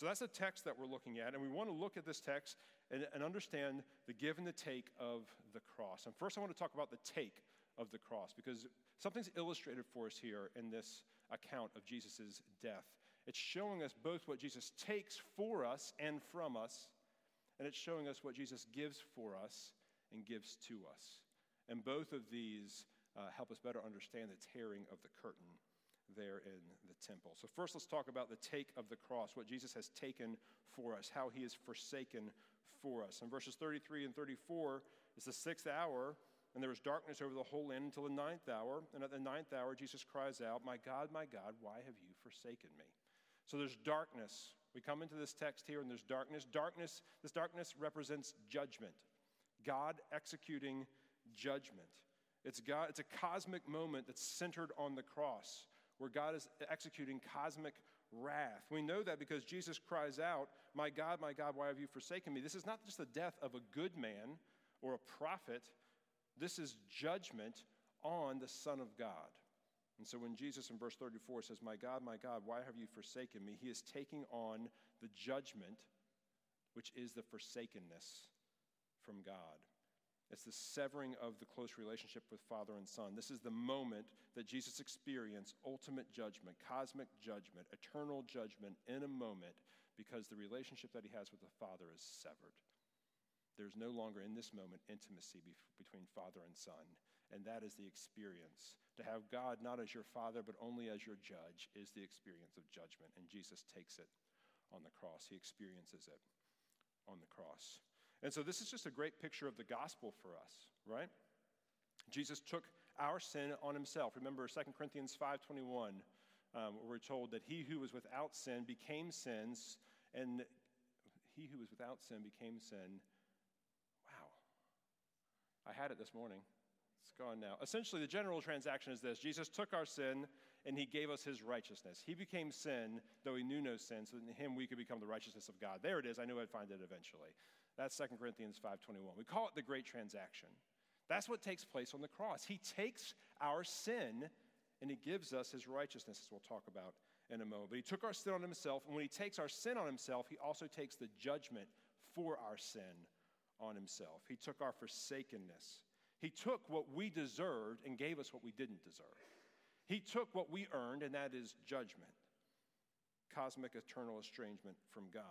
So that's the text that we're looking at, and we want to look at this text and, and understand the give and the take of the cross. And first, I want to talk about the take of the cross because something's illustrated for us here in this account of Jesus' death. It's showing us both what Jesus takes for us and from us, and it's showing us what Jesus gives for us and gives to us. And both of these uh, help us better understand the tearing of the curtain there in temple. So, first, let's talk about the take of the cross, what Jesus has taken for us, how he is forsaken for us. In verses 33 and 34, it's the sixth hour, and there was darkness over the whole land until the ninth hour. And at the ninth hour, Jesus cries out, My God, my God, why have you forsaken me? So, there's darkness. We come into this text here, and there's darkness. Darkness, this darkness represents judgment, God executing judgment. It's, God, it's a cosmic moment that's centered on the cross where God is executing cosmic wrath. We know that because Jesus cries out, My God, my God, why have you forsaken me? This is not just the death of a good man or a prophet, this is judgment on the Son of God. And so when Jesus in verse 34 says, My God, my God, why have you forsaken me? He is taking on the judgment, which is the forsakenness from God. It's the severing of the close relationship with Father and Son. This is the moment that Jesus experienced ultimate judgment, cosmic judgment, eternal judgment in a moment because the relationship that he has with the Father is severed. There's no longer in this moment intimacy be- between Father and Son. And that is the experience. To have God not as your Father, but only as your judge, is the experience of judgment. And Jesus takes it on the cross, he experiences it on the cross. And so this is just a great picture of the gospel for us, right? Jesus took our sin on himself. Remember 2 Corinthians 5.21, um, where we're told that he who was without sin became sins, and he who was without sin became sin. Wow. I had it this morning. It's gone now. Essentially, the general transaction is this Jesus took our sin and he gave us his righteousness. He became sin, though he knew no sin, so that in him we could become the righteousness of God. There it is. I knew I'd find it eventually. That's 2 Corinthians 5.21. We call it the great transaction. That's what takes place on the cross. He takes our sin and he gives us his righteousness, as we'll talk about in a moment. But he took our sin on himself, and when he takes our sin on himself, he also takes the judgment for our sin on himself. He took our forsakenness he took what we deserved and gave us what we didn't deserve. He took what we earned, and that is judgment, cosmic eternal estrangement from God.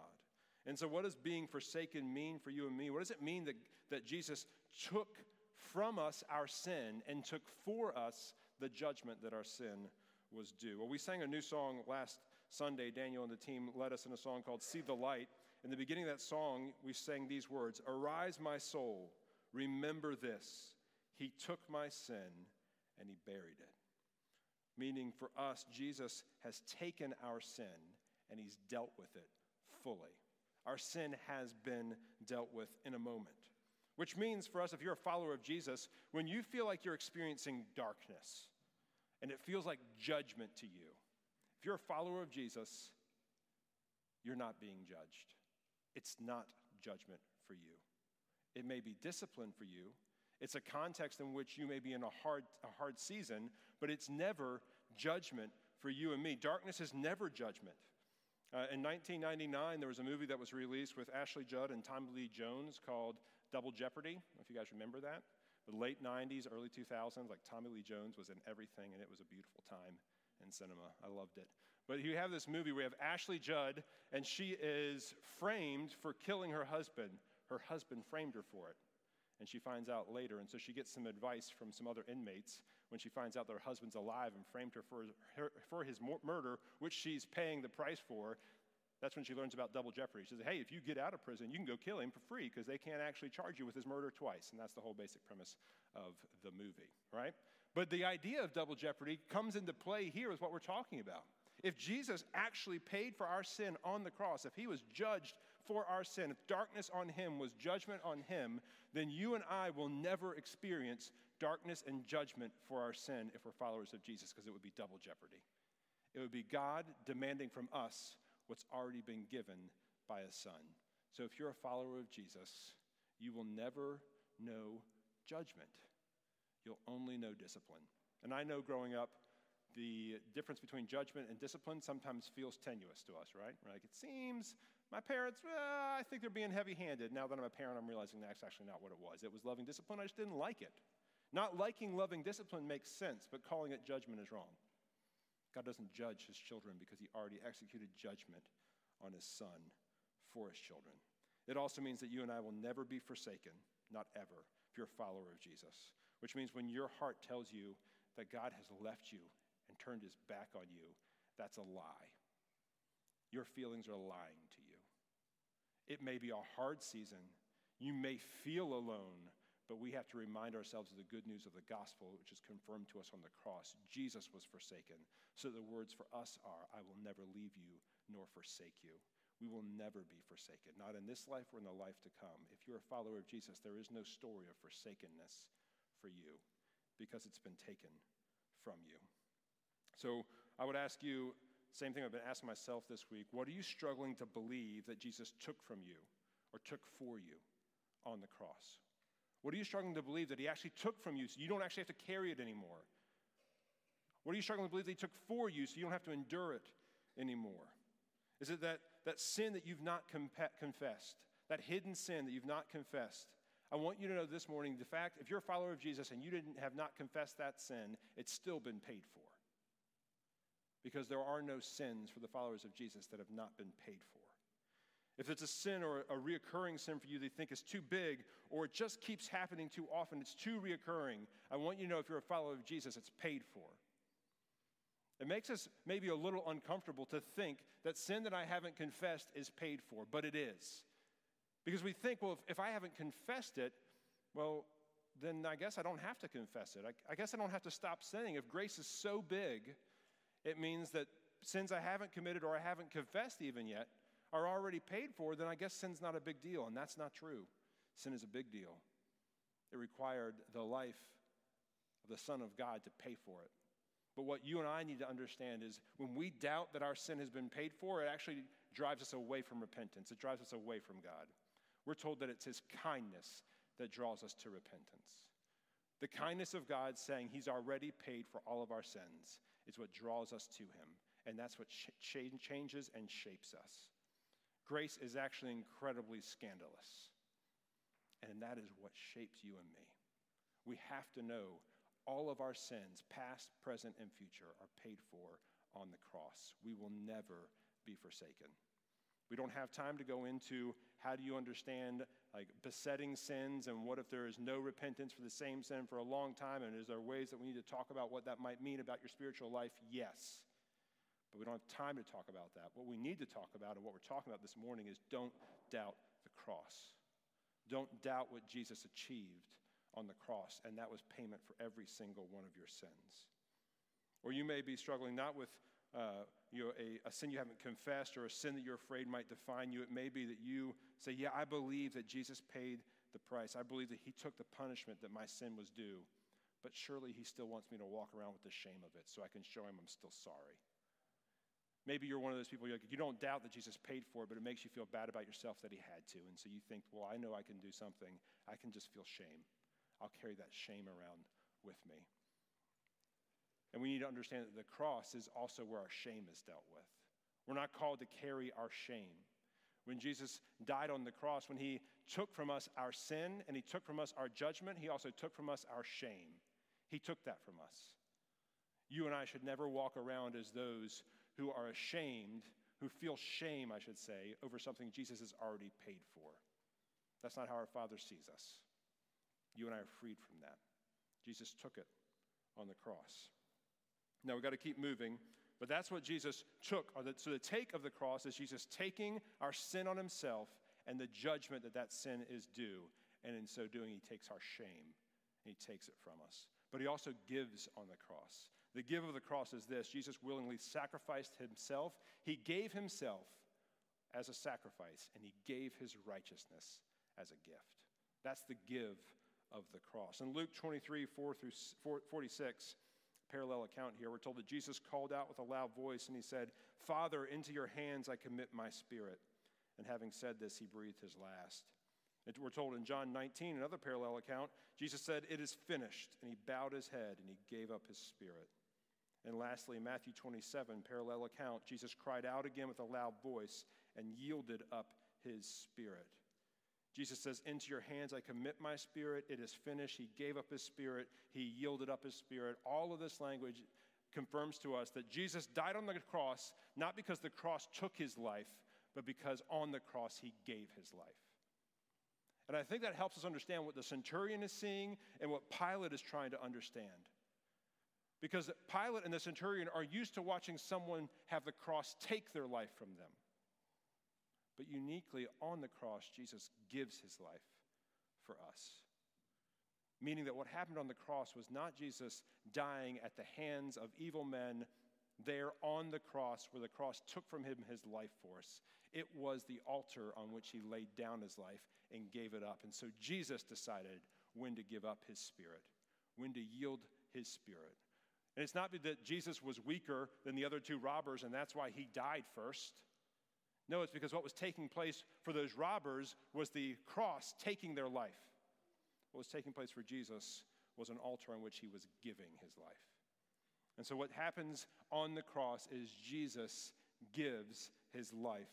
And so, what does being forsaken mean for you and me? What does it mean that, that Jesus took from us our sin and took for us the judgment that our sin was due? Well, we sang a new song last Sunday. Daniel and the team led us in a song called See the Light. In the beginning of that song, we sang these words Arise, my soul, remember this. He took my sin and he buried it. Meaning for us, Jesus has taken our sin and he's dealt with it fully. Our sin has been dealt with in a moment. Which means for us, if you're a follower of Jesus, when you feel like you're experiencing darkness and it feels like judgment to you, if you're a follower of Jesus, you're not being judged. It's not judgment for you. It may be discipline for you, it's a context in which you may be in a hard, a hard season, but it's never judgment for you and me. Darkness is never judgment. Uh, in 1999, there was a movie that was released with Ashley Judd and Tommy Lee Jones called Double Jeopardy. if you guys remember that. The late 90s, early 2000s, like Tommy Lee Jones was in everything, and it was a beautiful time in cinema. I loved it. But you have this movie, we have Ashley Judd, and she is framed for killing her husband. Her husband framed her for it and she finds out later. And so she gets some advice from some other inmates when she finds out that her husband's alive and framed her for, her, for his murder, which she's paying the price for. That's when she learns about double jeopardy. She says, hey, if you get out of prison, you can go kill him for free because they can't actually charge you with his murder twice. And that's the whole basic premise of the movie, right? But the idea of double jeopardy comes into play here with what we're talking about. If Jesus actually paid for our sin on the cross, if he was judged for our sin, if darkness on him was judgment on him, then you and I will never experience darkness and judgment for our sin if we're followers of Jesus, because it would be double jeopardy. It would be God demanding from us what's already been given by his son. So if you're a follower of Jesus, you will never know judgment. You'll only know discipline. And I know growing up, the difference between judgment and discipline sometimes feels tenuous to us, right? We're like, it seems my parents, well, I think they're being heavy handed. Now that I'm a parent, I'm realizing that's actually not what it was. It was loving discipline, I just didn't like it. Not liking loving discipline makes sense, but calling it judgment is wrong. God doesn't judge his children because he already executed judgment on his son for his children. It also means that you and I will never be forsaken, not ever, if you're a follower of Jesus. Which means when your heart tells you that God has left you and turned his back on you, that's a lie. Your feelings are lying to you. It may be a hard season. You may feel alone, but we have to remind ourselves of the good news of the gospel, which is confirmed to us on the cross. Jesus was forsaken. So the words for us are I will never leave you nor forsake you. We will never be forsaken, not in this life or in the life to come. If you're a follower of Jesus, there is no story of forsakenness for you because it's been taken from you. So I would ask you, same thing I've been asking myself this week what are you struggling to believe that Jesus took from you or took for you on the cross? What are you struggling to believe that he actually took from you so you don't actually have to carry it anymore? What are you struggling to believe that he took for you so you don't have to endure it anymore? Is it that, that sin that you've not confessed, that hidden sin that you've not confessed? I want you to know this morning the fact if you're a follower of Jesus and you didn't have not confessed that sin, it's still been paid for. Because there are no sins for the followers of Jesus that have not been paid for. If it's a sin or a reoccurring sin for you that you think is too big or it just keeps happening too often, it's too reoccurring, I want you to know if you're a follower of Jesus, it's paid for. It makes us maybe a little uncomfortable to think that sin that I haven't confessed is paid for, but it is. Because we think, well, if, if I haven't confessed it, well, then I guess I don't have to confess it. I, I guess I don't have to stop sinning. If grace is so big, it means that sins I haven't committed or I haven't confessed even yet are already paid for, then I guess sin's not a big deal. And that's not true. Sin is a big deal. It required the life of the Son of God to pay for it. But what you and I need to understand is when we doubt that our sin has been paid for, it actually drives us away from repentance. It drives us away from God. We're told that it's His kindness that draws us to repentance. The kindness of God saying He's already paid for all of our sins is what draws us to Him. And that's what ch- changes and shapes us. Grace is actually incredibly scandalous. And that is what shapes you and me. We have to know all of our sins, past, present, and future, are paid for on the cross. We will never be forsaken. We don't have time to go into how do you understand like besetting sins and what if there is no repentance for the same sin for a long time and is there ways that we need to talk about what that might mean about your spiritual life? Yes. But we don't have time to talk about that. What we need to talk about and what we're talking about this morning is don't doubt the cross. Don't doubt what Jesus achieved on the cross, and that was payment for every single one of your sins. Or you may be struggling not with uh, you know, a, a sin you haven't confessed or a sin that you're afraid might define you. It may be that you say, Yeah, I believe that Jesus paid the price. I believe that he took the punishment that my sin was due. But surely he still wants me to walk around with the shame of it so I can show him I'm still sorry. Maybe you're one of those people, like, you don't doubt that Jesus paid for it, but it makes you feel bad about yourself that he had to. And so you think, well, I know I can do something. I can just feel shame. I'll carry that shame around with me. And we need to understand that the cross is also where our shame is dealt with. We're not called to carry our shame. When Jesus died on the cross, when he took from us our sin and he took from us our judgment, he also took from us our shame. He took that from us. You and I should never walk around as those who are ashamed, who feel shame, I should say, over something Jesus has already paid for. That's not how our Father sees us. You and I are freed from that. Jesus took it on the cross. Now we've got to keep moving, but that's what Jesus took. The, So the take of the cross is Jesus taking our sin on himself and the judgment that that sin is due. And in so doing, he takes our shame and he takes it from us. But he also gives on the cross. The give of the cross is this Jesus willingly sacrificed himself. He gave himself as a sacrifice, and he gave his righteousness as a gift. That's the give of the cross. In Luke 23, 4 through 46, parallel account here, we're told that Jesus called out with a loud voice and he said, Father, into your hands I commit my spirit. And having said this, he breathed his last. We're told in John 19, another parallel account, Jesus said, It is finished. And he bowed his head and he gave up his spirit. And lastly, Matthew 27, parallel account, Jesus cried out again with a loud voice and yielded up his spirit. Jesus says, Into your hands I commit my spirit. It is finished. He gave up his spirit. He yielded up his spirit. All of this language confirms to us that Jesus died on the cross, not because the cross took his life, but because on the cross he gave his life. And I think that helps us understand what the centurion is seeing and what Pilate is trying to understand. Because Pilate and the centurion are used to watching someone have the cross take their life from them. But uniquely on the cross, Jesus gives his life for us. Meaning that what happened on the cross was not Jesus dying at the hands of evil men there on the cross, where the cross took from him his life force. It was the altar on which he laid down his life and gave it up. And so Jesus decided when to give up his spirit, when to yield his spirit. And it's not that Jesus was weaker than the other two robbers and that's why he died first. No, it's because what was taking place for those robbers was the cross taking their life. What was taking place for Jesus was an altar on which he was giving his life. And so, what happens on the cross is Jesus gives his life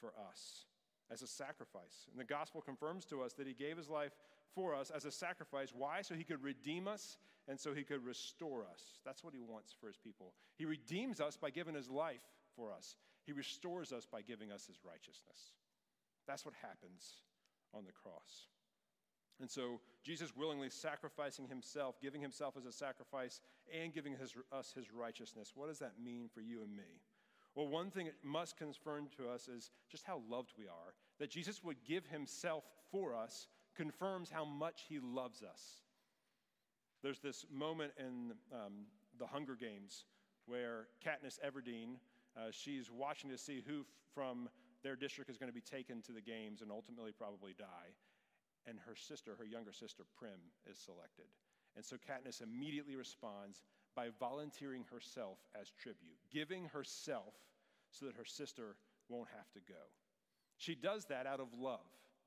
for us as a sacrifice. And the gospel confirms to us that he gave his life for us as a sacrifice. Why? So he could redeem us and so he could restore us. That's what he wants for his people. He redeems us by giving his life for us, he restores us by giving us his righteousness. That's what happens on the cross. And so Jesus willingly sacrificing himself, giving himself as a sacrifice, and giving his, us his righteousness. What does that mean for you and me? Well, one thing it must confirm to us is just how loved we are. That Jesus would give himself for us confirms how much he loves us. There's this moment in um, the Hunger Games where Katniss Everdeen, uh, she's watching to see who f- from their district is going to be taken to the games and ultimately probably die. And her sister, her younger sister, Prim, is selected. And so Katniss immediately responds by volunteering herself as tribute, giving herself so that her sister won't have to go. She does that out of love.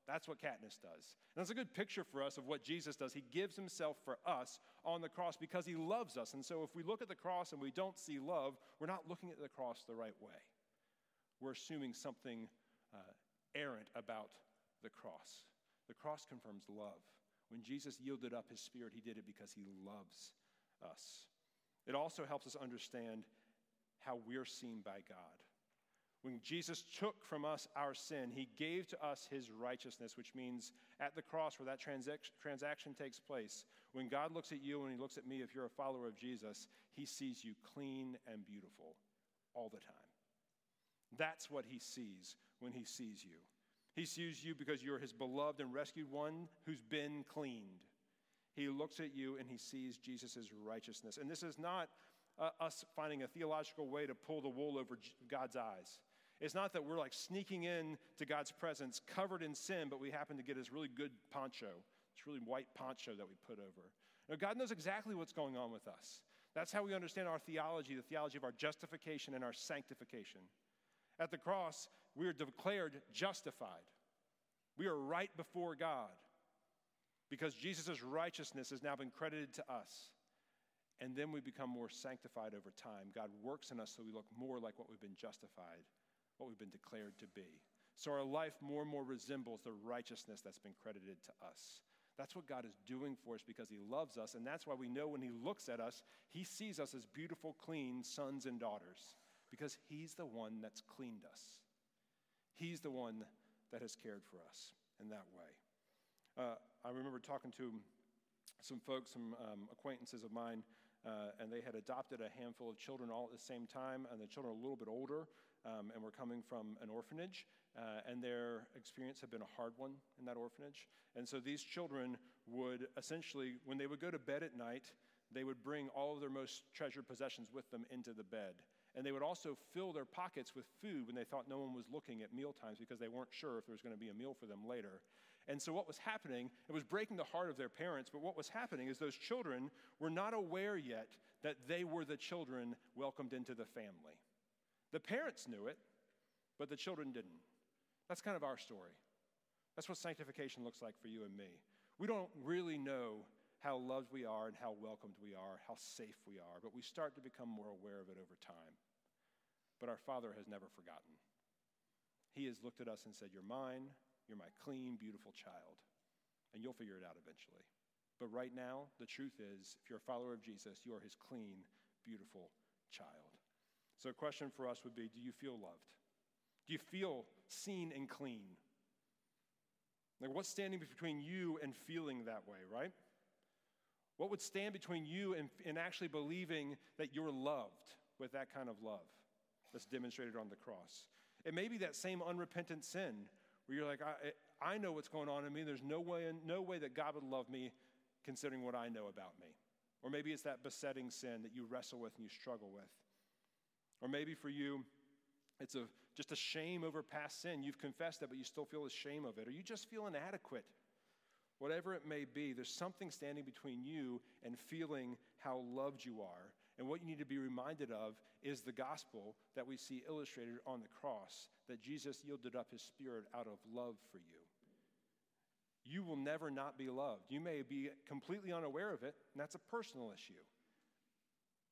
That's what Katniss does. And that's a good picture for us of what Jesus does. He gives himself for us on the cross because he loves us. And so if we look at the cross and we don't see love, we're not looking at the cross the right way. We're assuming something uh, errant about the cross. The cross confirms love. When Jesus yielded up his spirit, he did it because he loves us. It also helps us understand how we're seen by God. When Jesus took from us our sin, he gave to us his righteousness, which means at the cross where that transaction takes place, when God looks at you and he looks at me, if you're a follower of Jesus, he sees you clean and beautiful all the time. That's what he sees when he sees you. He sees you because you're his beloved and rescued one who's been cleaned. He looks at you and he sees Jesus' righteousness. And this is not uh, us finding a theological way to pull the wool over God's eyes. It's not that we're like sneaking in to God's presence covered in sin, but we happen to get this really good poncho, this really white poncho that we put over. Now, God knows exactly what's going on with us. That's how we understand our theology, the theology of our justification and our sanctification. At the cross, we are declared justified. We are right before God because Jesus' righteousness has now been credited to us. And then we become more sanctified over time. God works in us so we look more like what we've been justified what we've been declared to be. So our life more and more resembles the righteousness that's been credited to us. That's what God is doing for us because He loves us. And that's why we know when He looks at us, He sees us as beautiful, clean sons and daughters because He's the one that's cleaned us. He's the one that has cared for us in that way. Uh, I remember talking to some folks, some um, acquaintances of mine, uh, and they had adopted a handful of children all at the same time, and the children are a little bit older um, and were coming from an orphanage, uh, and their experience had been a hard one in that orphanage. And so these children would essentially, when they would go to bed at night, they would bring all of their most treasured possessions with them into the bed. And they would also fill their pockets with food when they thought no one was looking at meal times because they weren't sure if there was going to be a meal for them later. And so, what was happening, it was breaking the heart of their parents, but what was happening is those children were not aware yet that they were the children welcomed into the family. The parents knew it, but the children didn't. That's kind of our story. That's what sanctification looks like for you and me. We don't really know how loved we are and how welcomed we are, how safe we are, but we start to become more aware of it over time. But our Father has never forgotten. He has looked at us and said, You're mine, you're my clean, beautiful child. And you'll figure it out eventually. But right now, the truth is, if you're a follower of Jesus, you are his clean, beautiful child. So, a question for us would be Do you feel loved? Do you feel seen and clean? Like, what's standing between you and feeling that way, right? What would stand between you and, and actually believing that you're loved with that kind of love that's demonstrated on the cross? It may be that same unrepentant sin where you're like, I, I know what's going on in me. There's no way, no way that God would love me considering what I know about me. Or maybe it's that besetting sin that you wrestle with and you struggle with. Or maybe for you, it's a, just a shame over past sin. You've confessed it, but you still feel the shame of it. Or you just feel inadequate Whatever it may be, there's something standing between you and feeling how loved you are. And what you need to be reminded of is the gospel that we see illustrated on the cross that Jesus yielded up his spirit out of love for you. You will never not be loved. You may be completely unaware of it, and that's a personal issue.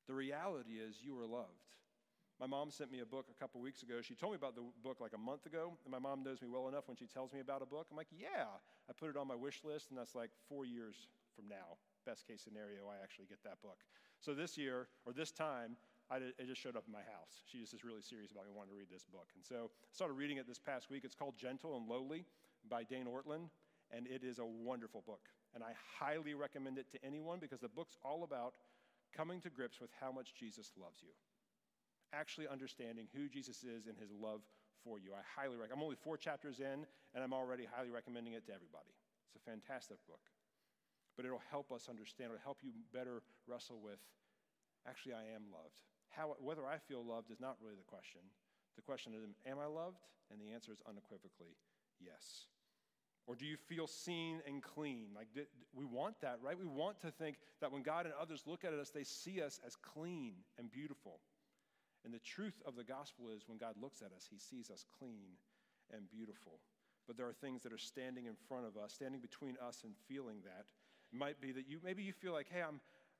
The reality is you are loved. My mom sent me a book a couple weeks ago. She told me about the book like a month ago, and my mom knows me well enough when she tells me about a book. I'm like, yeah. I put it on my wish list, and that's like four years from now. Best case scenario, I actually get that book. So this year, or this time, I did, it just showed up in my house. She just is really serious about me wanting to read this book. And so I started reading it this past week. It's called Gentle and Lowly by Dane Ortlund, and it is a wonderful book. And I highly recommend it to anyone because the book's all about coming to grips with how much Jesus loves you actually understanding who Jesus is and his love for you. I highly recommend. I'm only four chapters in, and I'm already highly recommending it to everybody. It's a fantastic book. But it'll help us understand, it'll help you better wrestle with actually, I am loved. How, whether I feel loved is not really the question. The question is, am I loved? And the answer is unequivocally yes. Or do you feel seen and clean? Like, we want that, right? We want to think that when God and others look at us, they see us as clean and beautiful. And the truth of the gospel is when God looks at us, he sees us clean and beautiful. But there are things that are standing in front of us, standing between us and feeling that. It might be that you, maybe you feel like, hey, I'm,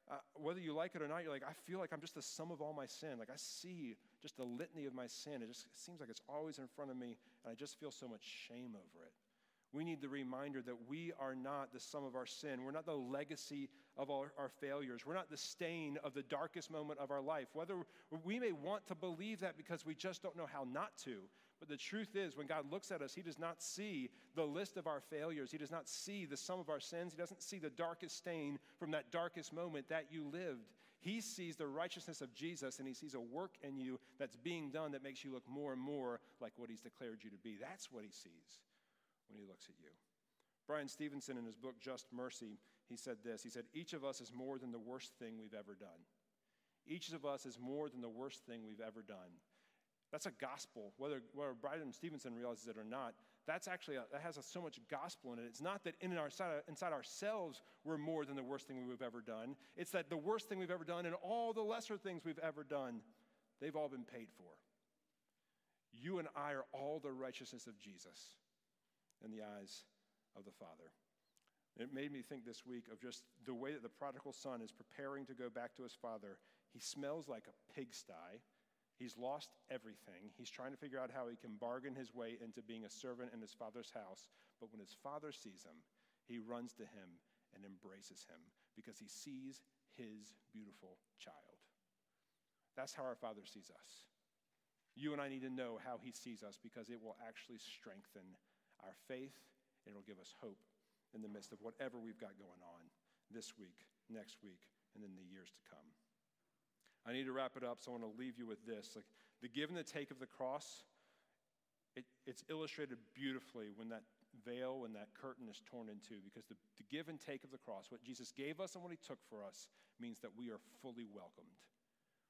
uh, whether you like it or not, you're like, I feel like I'm just the sum of all my sin. Like I see just the litany of my sin. It just it seems like it's always in front of me, and I just feel so much shame over it. We need the reminder that we are not the sum of our sin. We're not the legacy of our, our, failures. We're not the stain of the darkest moment of our life. Whether we may want to believe that because we just don't know how not to. But the truth is, when God looks at us, He does not see the list of our failures. He does not see the sum of our sins. He doesn't see the darkest stain from that darkest moment that you lived. He sees the righteousness of Jesus and He sees a work in you that's being done that makes you look more and more like what He's declared you to be. That's what He sees when he looks at you. Bryan Stevenson, in his book Just Mercy, he said this He said, Each of us is more than the worst thing we've ever done. Each of us is more than the worst thing we've ever done. That's a gospel, whether, whether Bryan Stevenson realizes it or not. That's actually, a, that has a, so much gospel in it. It's not that in our, inside ourselves we're more than the worst thing we've ever done. It's that the worst thing we've ever done and all the lesser things we've ever done, they've all been paid for. You and I are all the righteousness of Jesus in the eyes of the Father. It made me think this week of just the way that the prodigal son is preparing to go back to his father. He smells like a pigsty. He's lost everything. He's trying to figure out how he can bargain his way into being a servant in his father's house. But when his father sees him, he runs to him and embraces him because he sees his beautiful child. That's how our father sees us. You and I need to know how he sees us because it will actually strengthen our faith, and it'll give us hope in the midst of whatever we've got going on this week, next week, and in the years to come. I need to wrap it up, so I want to leave you with this. Like the give and the take of the cross, it, it's illustrated beautifully when that veil and that curtain is torn in two, because the, the give and take of the cross, what Jesus gave us and what he took for us, means that we are fully welcomed.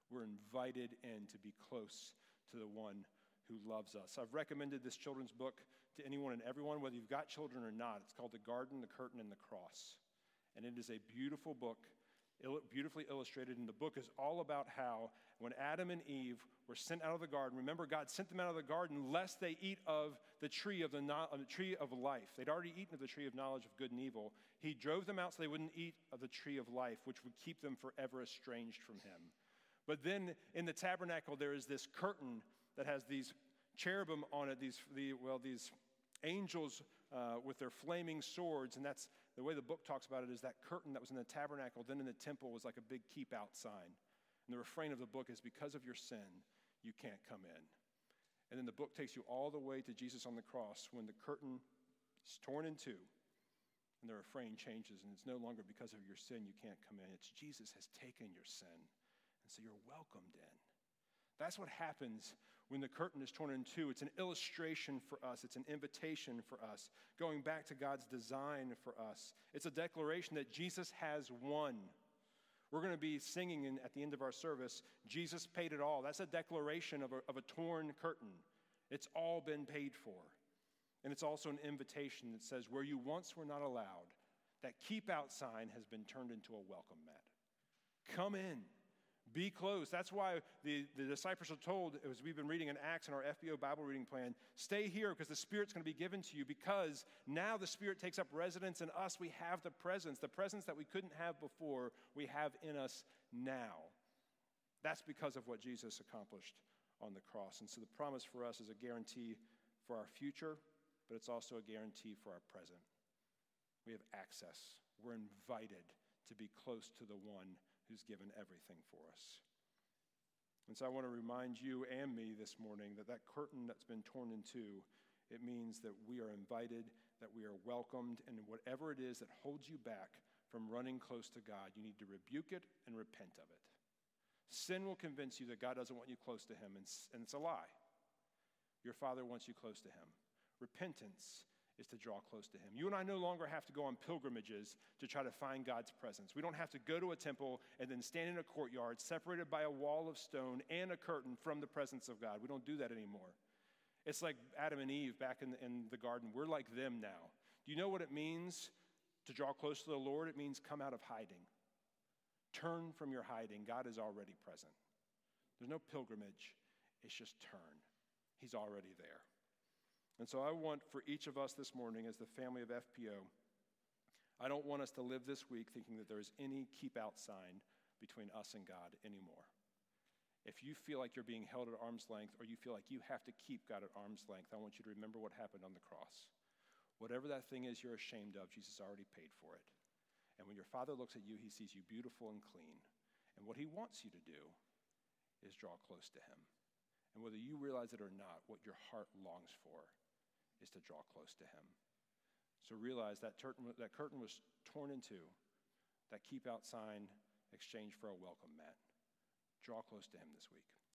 We're invited in to be close to the one who loves us. I've recommended this children's book to anyone and everyone, whether you've got children or not. It's called The Garden, the Curtain, and the Cross. And it is a beautiful book. beautifully illustrated in the book, is all about how when Adam and Eve were sent out of the garden, remember God sent them out of the garden lest they eat of the tree of the, of the tree of life. They'd already eaten of the tree of knowledge of good and evil. He drove them out so they wouldn't eat of the tree of life, which would keep them forever estranged from Him. But then in the tabernacle, there is this curtain that has these cherubim on it, these, the, well, these angels uh, with their flaming swords. And that's the way the book talks about it is that curtain that was in the tabernacle, then in the temple, was like a big keep out sign. And the refrain of the book is because of your sin, you can't come in. And then the book takes you all the way to Jesus on the cross when the curtain is torn in two and the refrain changes and it's no longer because of your sin you can't come in. It's Jesus has taken your sin. And so you're welcomed in. That's what happens when the curtain is torn in two. It's an illustration for us, it's an invitation for us, going back to God's design for us. It's a declaration that Jesus has won. We're going to be singing in, at the end of our service, Jesus paid it all. That's a declaration of a, of a torn curtain. It's all been paid for. And it's also an invitation that says, where you once were not allowed, that keep out sign has been turned into a welcome mat. Come in. Be close. That's why the, the disciples are told, as we've been reading in Acts in our FBO Bible reading plan, stay here because the Spirit's going to be given to you because now the Spirit takes up residence in us. We have the presence, the presence that we couldn't have before, we have in us now. That's because of what Jesus accomplished on the cross. And so the promise for us is a guarantee for our future, but it's also a guarantee for our present. We have access, we're invited to be close to the one who's given everything for us. And so I want to remind you and me this morning that that curtain that's been torn in two, it means that we are invited, that we are welcomed, and whatever it is that holds you back from running close to God, you need to rebuke it and repent of it. Sin will convince you that God doesn't want you close to Him, and, it's a lie. Your Father wants you close to Him. Repentance is to draw close to Him. You and I no longer have to go on pilgrimages to try to find God's presence. We don't have to go to a temple and then stand in a courtyard separated by a wall of stone and a curtain from the presence of God. We don't do that anymore. It's like Adam and Eve back in the, in the garden. We're like them now. Do you know what it means to draw close to the Lord? It means come out of hiding. Turn from your hiding. God is already present. There's no pilgrimage, it's just turn. He's already there. And so I want for each of us this morning, as the family of FPO, I don't want us to live this week thinking that there is any keep out sign between us and God anymore. If you feel like you're being held at arm's length or you feel like you have to keep God at arm's length, I want you to remember what happened on the cross. Whatever that thing is you're ashamed of, Jesus already paid for it. And when your Father looks at you, he sees you beautiful and clean. And what he wants you to do is draw close to him. And whether you realize it or not, what your heart longs for is to draw close to him. So realize that, that curtain was torn in two, that keep out sign exchanged for a welcome mat. Draw close to him this week.